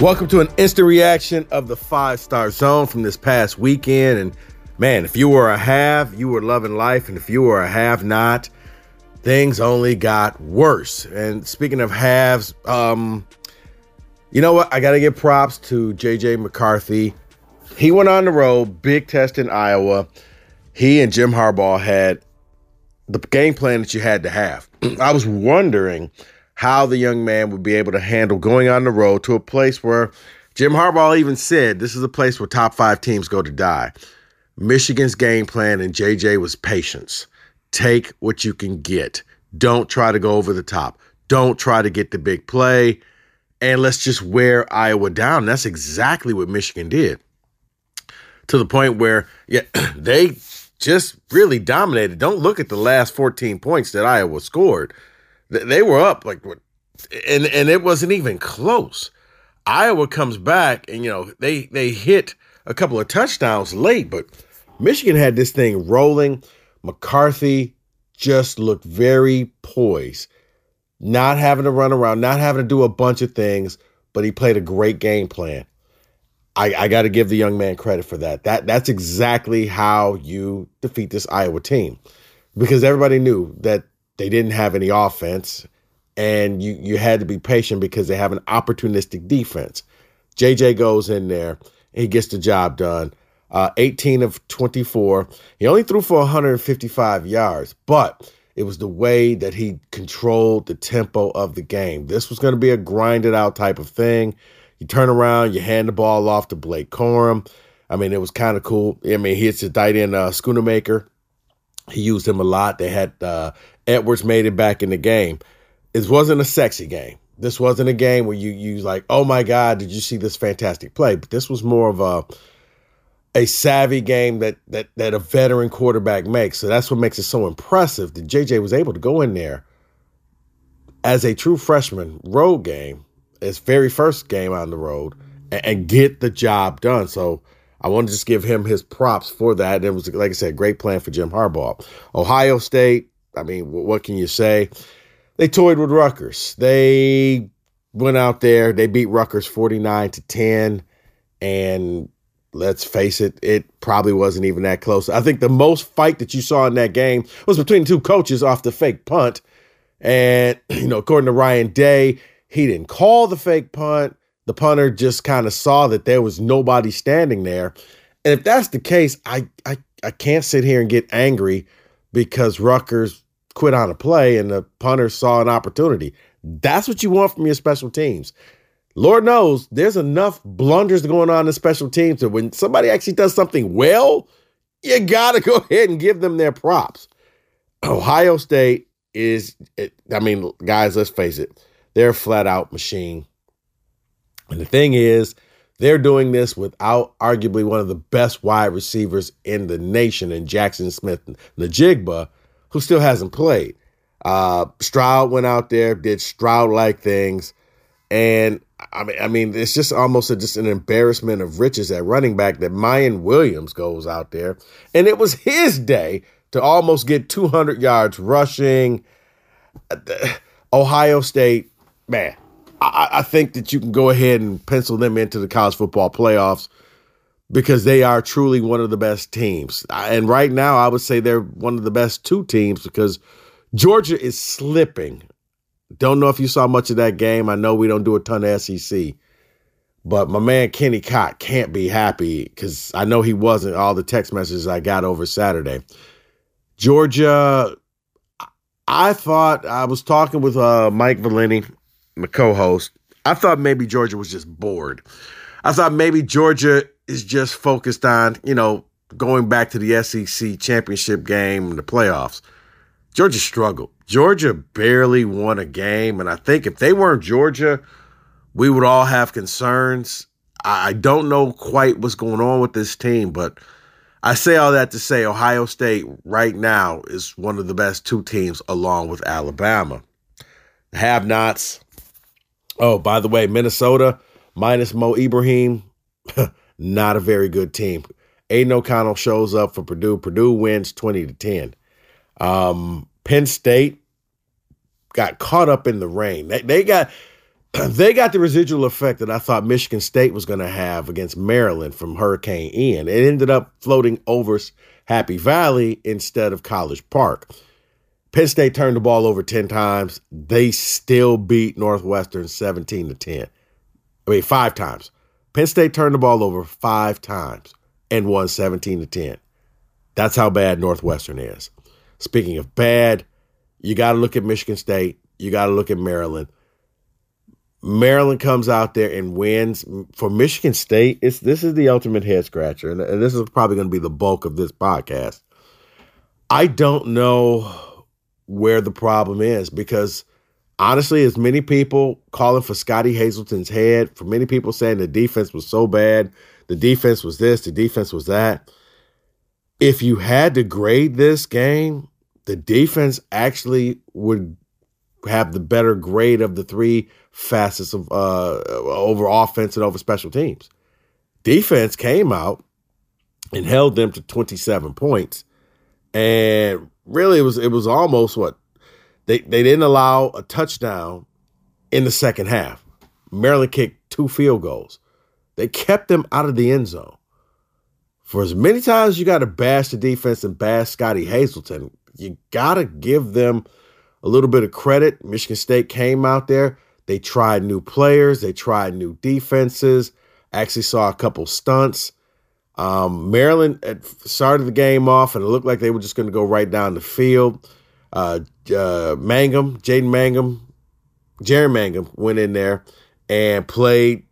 Welcome to an instant reaction of the Five Star Zone from this past weekend. And man, if you were a have, you were loving life. And if you were a have not, things only got worse. And speaking of halves, um, you know what? I got to give props to JJ McCarthy. He went on the road, big test in Iowa. He and Jim Harbaugh had the game plan that you had to have. I was wondering how the young man would be able to handle going on the road to a place where Jim Harbaugh even said this is a place where top five teams go to die. Michigan's game plan and JJ was patience. Take what you can get. Don't try to go over the top. Don't try to get the big play. And let's just wear Iowa down. That's exactly what Michigan did. To the point where, yeah, they just really dominated. Don't look at the last 14 points that Iowa scored. They were up like, and and it wasn't even close. Iowa comes back, and you know they they hit a couple of touchdowns late, but Michigan had this thing rolling. McCarthy just looked very poised, not having to run around, not having to do a bunch of things, but he played a great game plan. I, I got to give the young man credit for that. That that's exactly how you defeat this Iowa team, because everybody knew that they didn't have any offense, and you you had to be patient because they have an opportunistic defense. JJ goes in there, he gets the job done. Uh, 18 of 24. He only threw for 155 yards, but it was the way that he controlled the tempo of the game. This was going to be a grinded out type of thing. You turn around, you hand the ball off to Blake Corum. I mean, it was kind of cool. I mean, he hits a tight end, uh, Schoonmaker. He used him a lot. They had uh, Edwards made it back in the game. It wasn't a sexy game. This wasn't a game where you you like, oh my God, did you see this fantastic play? But this was more of a a savvy game that that that a veteran quarterback makes. So that's what makes it so impressive that JJ was able to go in there as a true freshman road game, his very first game on the road, and, and get the job done. So I want to just give him his props for that. It was, like I said, great plan for Jim Harbaugh. Ohio State, I mean, what can you say? They toyed with Rutgers. They went out there, they beat Rutgers 49 to 10. And let's face it, it probably wasn't even that close. I think the most fight that you saw in that game was between two coaches off the fake punt. And, you know, according to Ryan Day, he didn't call the fake punt. The punter just kind of saw that there was nobody standing there. And if that's the case, I, I, I can't sit here and get angry because Rutgers quit on a play and the punter saw an opportunity. That's what you want from your special teams. Lord knows there's enough blunders going on in special teams that when somebody actually does something well, you got to go ahead and give them their props. Ohio State is, I mean, guys, let's face it, they're a flat out machine. And the thing is, they're doing this without arguably one of the best wide receivers in the nation in Jackson Smith-Njigba, who still hasn't played. Uh, Stroud went out there, did Stroud like things, and I mean, I mean, it's just almost a, just an embarrassment of riches at running back that Miyan Williams goes out there, and it was his day to almost get 200 yards rushing. Ohio State, man, I, I think that you can go ahead and pencil them into the college football playoffs because they are truly one of the best teams. And right now, I would say they're one of the best two teams because Georgia is slipping. Don't know if you saw much of that game. I know we don't do a ton of SEC, but my man Kenny Cott can't be happy because I know he wasn't all the text messages I got over Saturday. Georgia I thought I was talking with uh, Mike Valenti, my co-host. I thought maybe Georgia was just bored. I thought maybe Georgia is just focused on, you know, going back to the SEC championship game and the playoffs. Georgia struggled. Georgia barely won a game. And I think if they weren't Georgia, we would all have concerns. I don't know quite what's going on with this team, but I say all that to say Ohio State right now is one of the best two teams along with Alabama. Have nots. Oh, by the way, Minnesota minus Mo Ibrahim, not a very good team. Aidan O'Connell shows up for Purdue. Purdue wins 20 to 10. Um, Penn State got caught up in the rain. They, they got they got the residual effect that I thought Michigan State was going to have against Maryland from Hurricane Ian. It ended up floating over Happy Valley instead of College Park. Penn State turned the ball over 10 times. They still beat Northwestern 17 to 10. I mean, five times. Penn State turned the ball over five times and won 17 to 10. That's how bad Northwestern is. Speaking of bad, you got to look at Michigan State. You got to look at Maryland. Maryland comes out there and wins for Michigan State. It's this is the ultimate head scratcher, and, and this is probably going to be the bulk of this podcast. I don't know where the problem is because honestly, as many people calling for Scottie Hazelton's head, for many people saying the defense was so bad, the defense was this, the defense was that. If you had to grade this game, the defense actually would have the better grade of the three facets of uh, over offense and over special teams. Defense came out and held them to 27 points. And really it was it was almost what they they didn't allow a touchdown in the second half. Maryland kicked two field goals. They kept them out of the end zone. For as many times you got to bash the defense and bash Scottie Hazelton, you got to give them a little bit of credit. Michigan State came out there. They tried new players. They tried new defenses. Actually saw a couple stunts. Um, Maryland started the game off, and it looked like they were just going to go right down the field. Uh, uh, Mangum, Jaden Mangum, Jerry Mangum went in there and played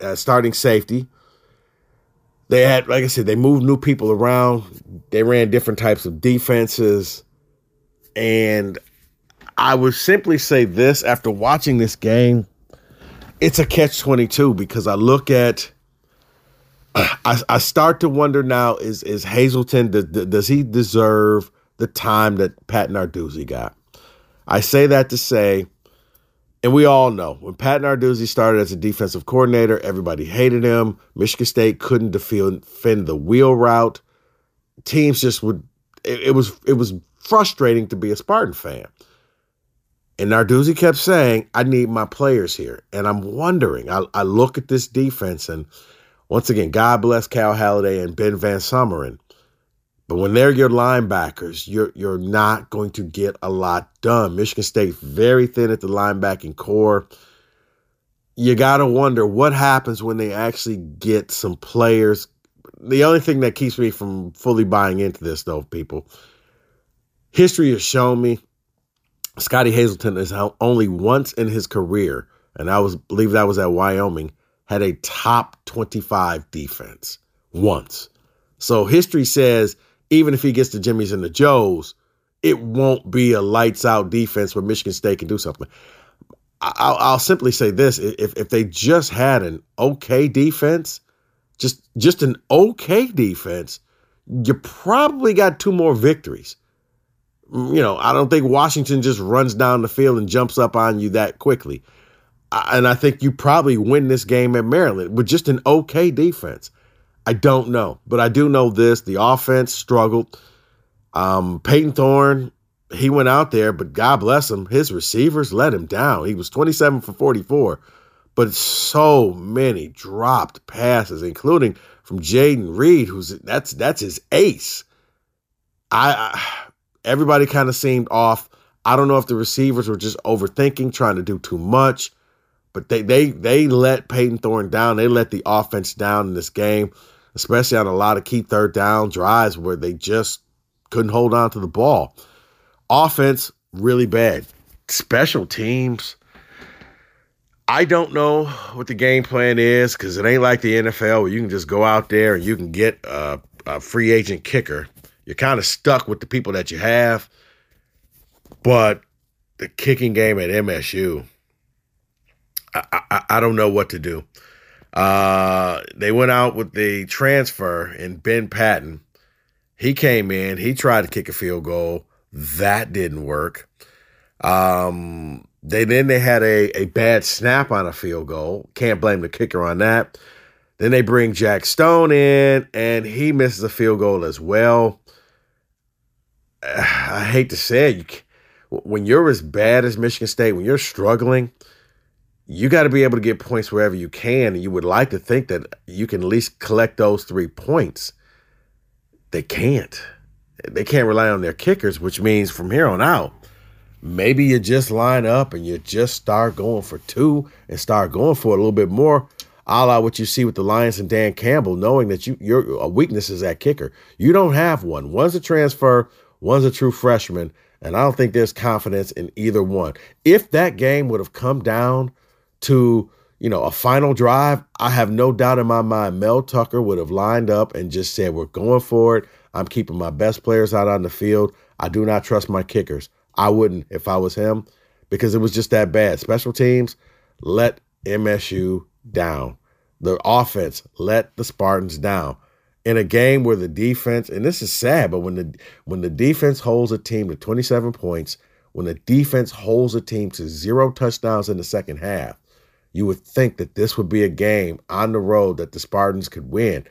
uh, starting safety. They had, like I said, they moved new people around. They ran different types of defenses. And I would simply say this after watching this game, it's a catch 22 because I look at, I, I start to wonder now is, is Hazelton, does, does he deserve the time that Pat Narduzzi got? I say that to say, and we all know when Pat Narduzzi started as a defensive coordinator, everybody hated him. Michigan State couldn't defend the wheel route. Teams just would. It, it was it was frustrating to be a Spartan fan. And Narduzzi kept saying, "I need my players here," and I'm wondering. I, I look at this defense, and once again, God bless Cal Haladay and Ben VanSumeren. But when they're your linebackers, you're you're not going to get a lot done. Michigan State very thin at the linebacking core. You got to wonder what happens when they actually get some players. The only thing that keeps me from fully buying into this, though, people, history has shown me Scottie Hazelton is only once in his career, and I was believe that was at Wyoming, had a top 25 defense once. So history says even if he gets the Jimmys and the Joes, it won't be a lights out defense where Michigan State can do something. I'll, I'll, simply say this: if if they just had an okay defense, just just an okay defense, you probably got two more victories. You know, I don't think Washington just runs down the field and jumps up on you that quickly. And I think you probably win this game at Maryland with just an okay defense. I don't know, but I do know this: the offense struggled. Um, Payton Thorne, he went out there, but God bless him, his receivers let him down. He was 27 for 44, but so many dropped passes, including from Jayden Reed, who's that's that's his ace. I, I everybody kind of seemed off. I don't know if the receivers were just overthinking, trying to do too much, but they they they let Payton Thorne down. They let the offense down in this game especially on a lot of key third down drives where they just couldn't hold on to the ball. Offense really bad. Special teams. I don't know what the game plan is because it ain't like the NFL where you can just go out there and you can get a, a free agent kicker. You're kind of stuck with the people that you have. But the kicking game at MSU, I, I, I don't know what to do. Uh, they went out with the transfer and Ben Patton. He came in, he tried to kick a field goal. That didn't work. Um, they then they had a, a bad snap on a field goal. Can't blame the kicker on that. Then they bring Jack Stone in, and he misses a field goal as well. I hate to say it, you, when you're as bad as Michigan State, when you're struggling, you got to be able to get points wherever you can. And you would like to think that you can at least collect those three points. They can't. They can't rely on their kickers, which means from here on out, maybe you just line up and you just start going for two and start going for a little bit more, a la what you see with the Lions and Dan Campbell, knowing that you your a weakness is that kicker. You don't have one. One's a transfer, one's a true freshman, and I don't think there's confidence in either one. If that game would have come down to you know a final drive, I have no doubt in my mind Mel Tucker would have lined up and just said, "We're going for it. I'm keeping my best players out on the field. I do not trust my kickers. I wouldn't if I was him because it was just that bad. Special teams let MSU down. The offense let the Spartans down. In a game where the defense, and this is sad, but when the when the defense holds a team to 27 points, when the defense holds a team to zero touchdowns in the second half, you would think that this would be a game on the road that the Spartans could win.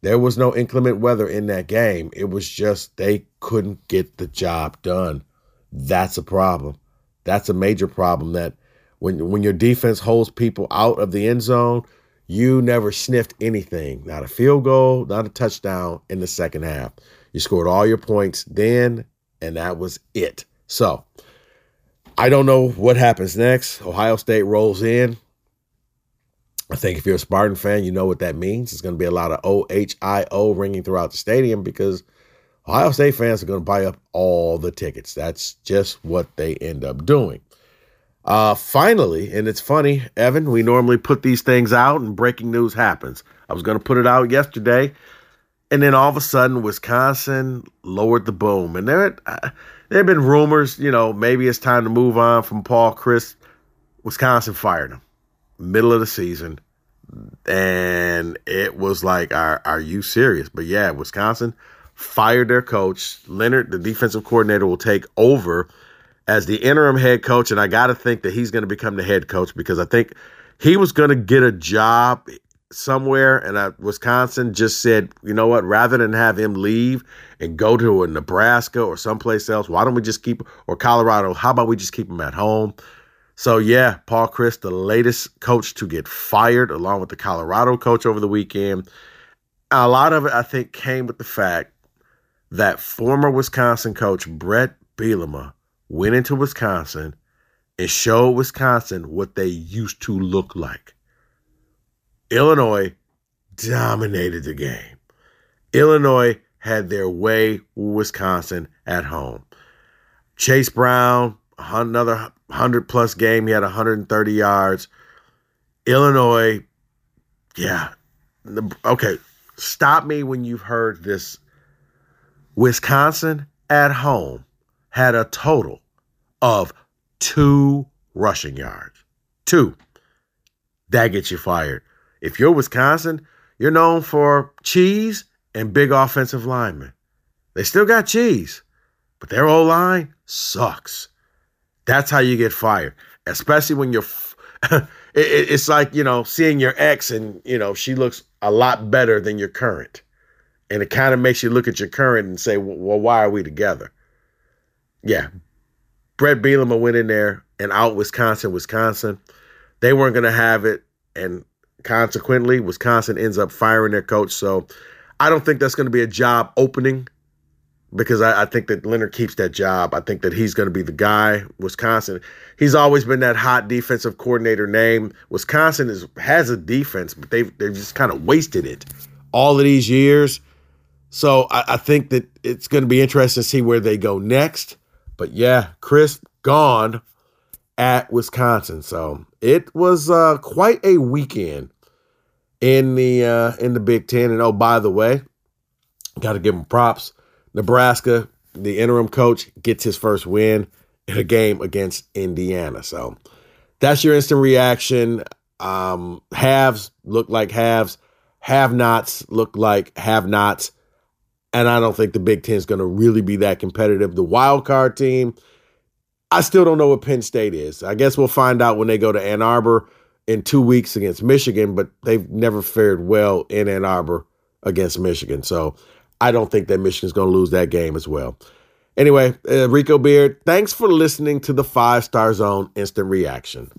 There was no inclement weather in that game. It was just they couldn't get the job done. That's a problem. That's a major problem that when when your defense holds people out of the end zone, you never sniffed anything. Not a field goal, not a touchdown in the second half. You scored all your points then, and that was it. So, I don't know what happens next. Ohio State rolls in. I think if you're a Spartan fan, you know what that means. It's going to be a lot of OHIO ringing throughout the stadium because Ohio State fans are going to buy up all the tickets. That's just what they end up doing. Uh, finally, and it's funny, Evan, we normally put these things out and breaking news happens. I was going to put it out yesterday, and then all of a sudden, Wisconsin lowered the boom. And there, uh, there have been rumors, you know, maybe it's time to move on from Paul Chryst. Wisconsin fired him middle of the season. And it was like, are, are you serious? But yeah, Wisconsin fired their coach. Leonhard, the defensive coordinator, will take over as the interim head coach. And I got to think that he's going to become the head coach because I think he was going to get a job somewhere. And I, Wisconsin just said, you know what, rather than have him leave and go to a Nebraska or someplace else, why don't we just keep, or Colorado, how about we just keep him at home? So yeah, Paul Chryst, the latest coach to get fired, along with the Colorado coach over the weekend. A lot of it, I think, came with the fact that former Wisconsin coach Bret Bielema went into Wisconsin and showed Wisconsin what they used to look like. Illinois dominated the game. Illinois had their way with Wisconsin at home. Chase Brown, another 100 plus game. He had 130 yards. Illinois, yeah. Okay, stop me when you've heard this. Wisconsin at home had a total of two rushing yards. Two. That gets you fired. If you're Wisconsin, you're known for cheese and big offensive linemen. They still got cheese, but their O line sucks. That's how you get fired, especially when you're. it, it's like you know seeing your ex and you know she looks a lot better than your current, and it kind of makes you look at your current and say, "Well, why are we together?" Yeah, Bret Bielema went in there and out Wisconsin, Wisconsin. They weren't going to have it, and consequently, Wisconsin ends up firing their coach. So I don't think that's going to be a job opening because I, I, think that Leonhard keeps that job. I think that he's going to be the guy. Wisconsin, he's always been that hot defensive coordinator name. Wisconsin is has a defense, but they've they've just kind of wasted it all of these years. So I, I think that it's going to be interesting to see where they go next. But yeah, Chryst, gone at Wisconsin. So it was uh, quite a weekend in the uh, in the Big Ten. And oh, by the way, got to give them props. Nebraska, the interim coach, gets his first win in a game against Indiana. So that's your instant reaction. Um, halves look like halves, have nots look like have nots. And I don't think the Big Ten is going to really be that competitive. The wild card team, I still don't know what Penn State is. I guess we'll find out when they go to Ann Arbor in two weeks against Michigan, but they've never fared well in Ann Arbor against Michigan. So I don't think that Michigan's going to lose that game as well. Anyway, uh, Rico Beard, thanks for listening to the Five Star Zone Instant Reaction.